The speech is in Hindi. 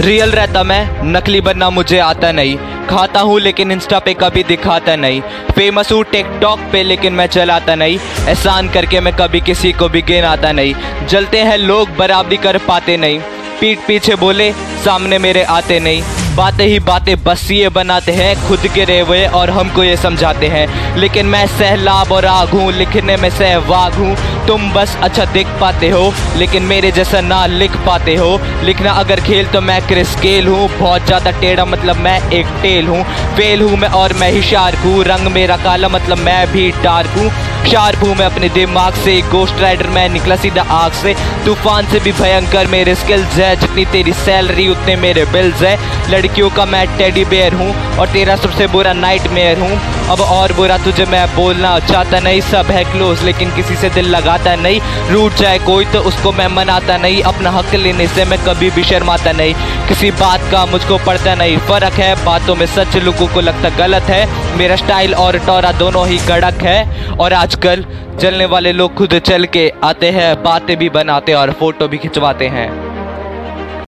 रियल रहता मैं, नकली बनना मुझे आता नहीं। खाता हूँ लेकिन इंस्टा पे कभी दिखाता नहीं। फ़ेमस हूँ टिकटॉक पे लेकिन मैं चलाता नहीं। एहसान करके मैं कभी किसी को भी गिनाता नहीं। जलते हैं लोग, बराबरी कर पाते नहीं। पीठ पीछे बोले, सामने मेरे आते नहीं। बातें ही बातें बस ये बनाते हैं, खुद गिरे हुए और हमको ये समझाते हैं। लेकिन मैं सहलाब और आग हूँ, लिखने में सहवाग हूँ। तुम बस अच्छा दिख पाते हो, लेकिन मेरे जैसा ना लिख पाते हो। लिखना अगर खेल तो मैं क्रिस्केल हूँ, बहुत ज़्यादा टेढ़ा मतलब मैं एक टेल हूँ। फेल हूँ मैं और मैं ही शार्क हूँ, रंग मेरा काला मतलब मैं भी डार्क हूँ। शार्प हूँ मैं अपने दिमाग से गोस्ट राइडर मैं निकला सीधा आग से। तूफ़ान से भी भयंकर मेरे स्किल्स है, जितनी तेरी सैलरी उतने मेरे बिल्स है। लड़कियों का मैं टेडी बेयर हूँ और तेरा सबसे बुरा नाइट मेयर हूँ। अब और बुरा तुझे मैं बोलना चाहता नहीं, सब है क्लोज लेकिन किसी से दिल लगाता नहीं। रूट जाए कोई तो उसको मैं मनाता नहीं, अपना हक लेने से मैं कभी भी शर्माता नहीं। किसी बात का मुझको पड़ता नहीं, फ़र्क है, बातों में सच लोगों को लगता गलत है। मेरा स्टाइल और टोरा दोनों ही कड़क है। और आजकल चलने वाले लोग खुद चल के आते हैं, बातें भी बनाते और फ़ोटो भी खिंचवाते हैं।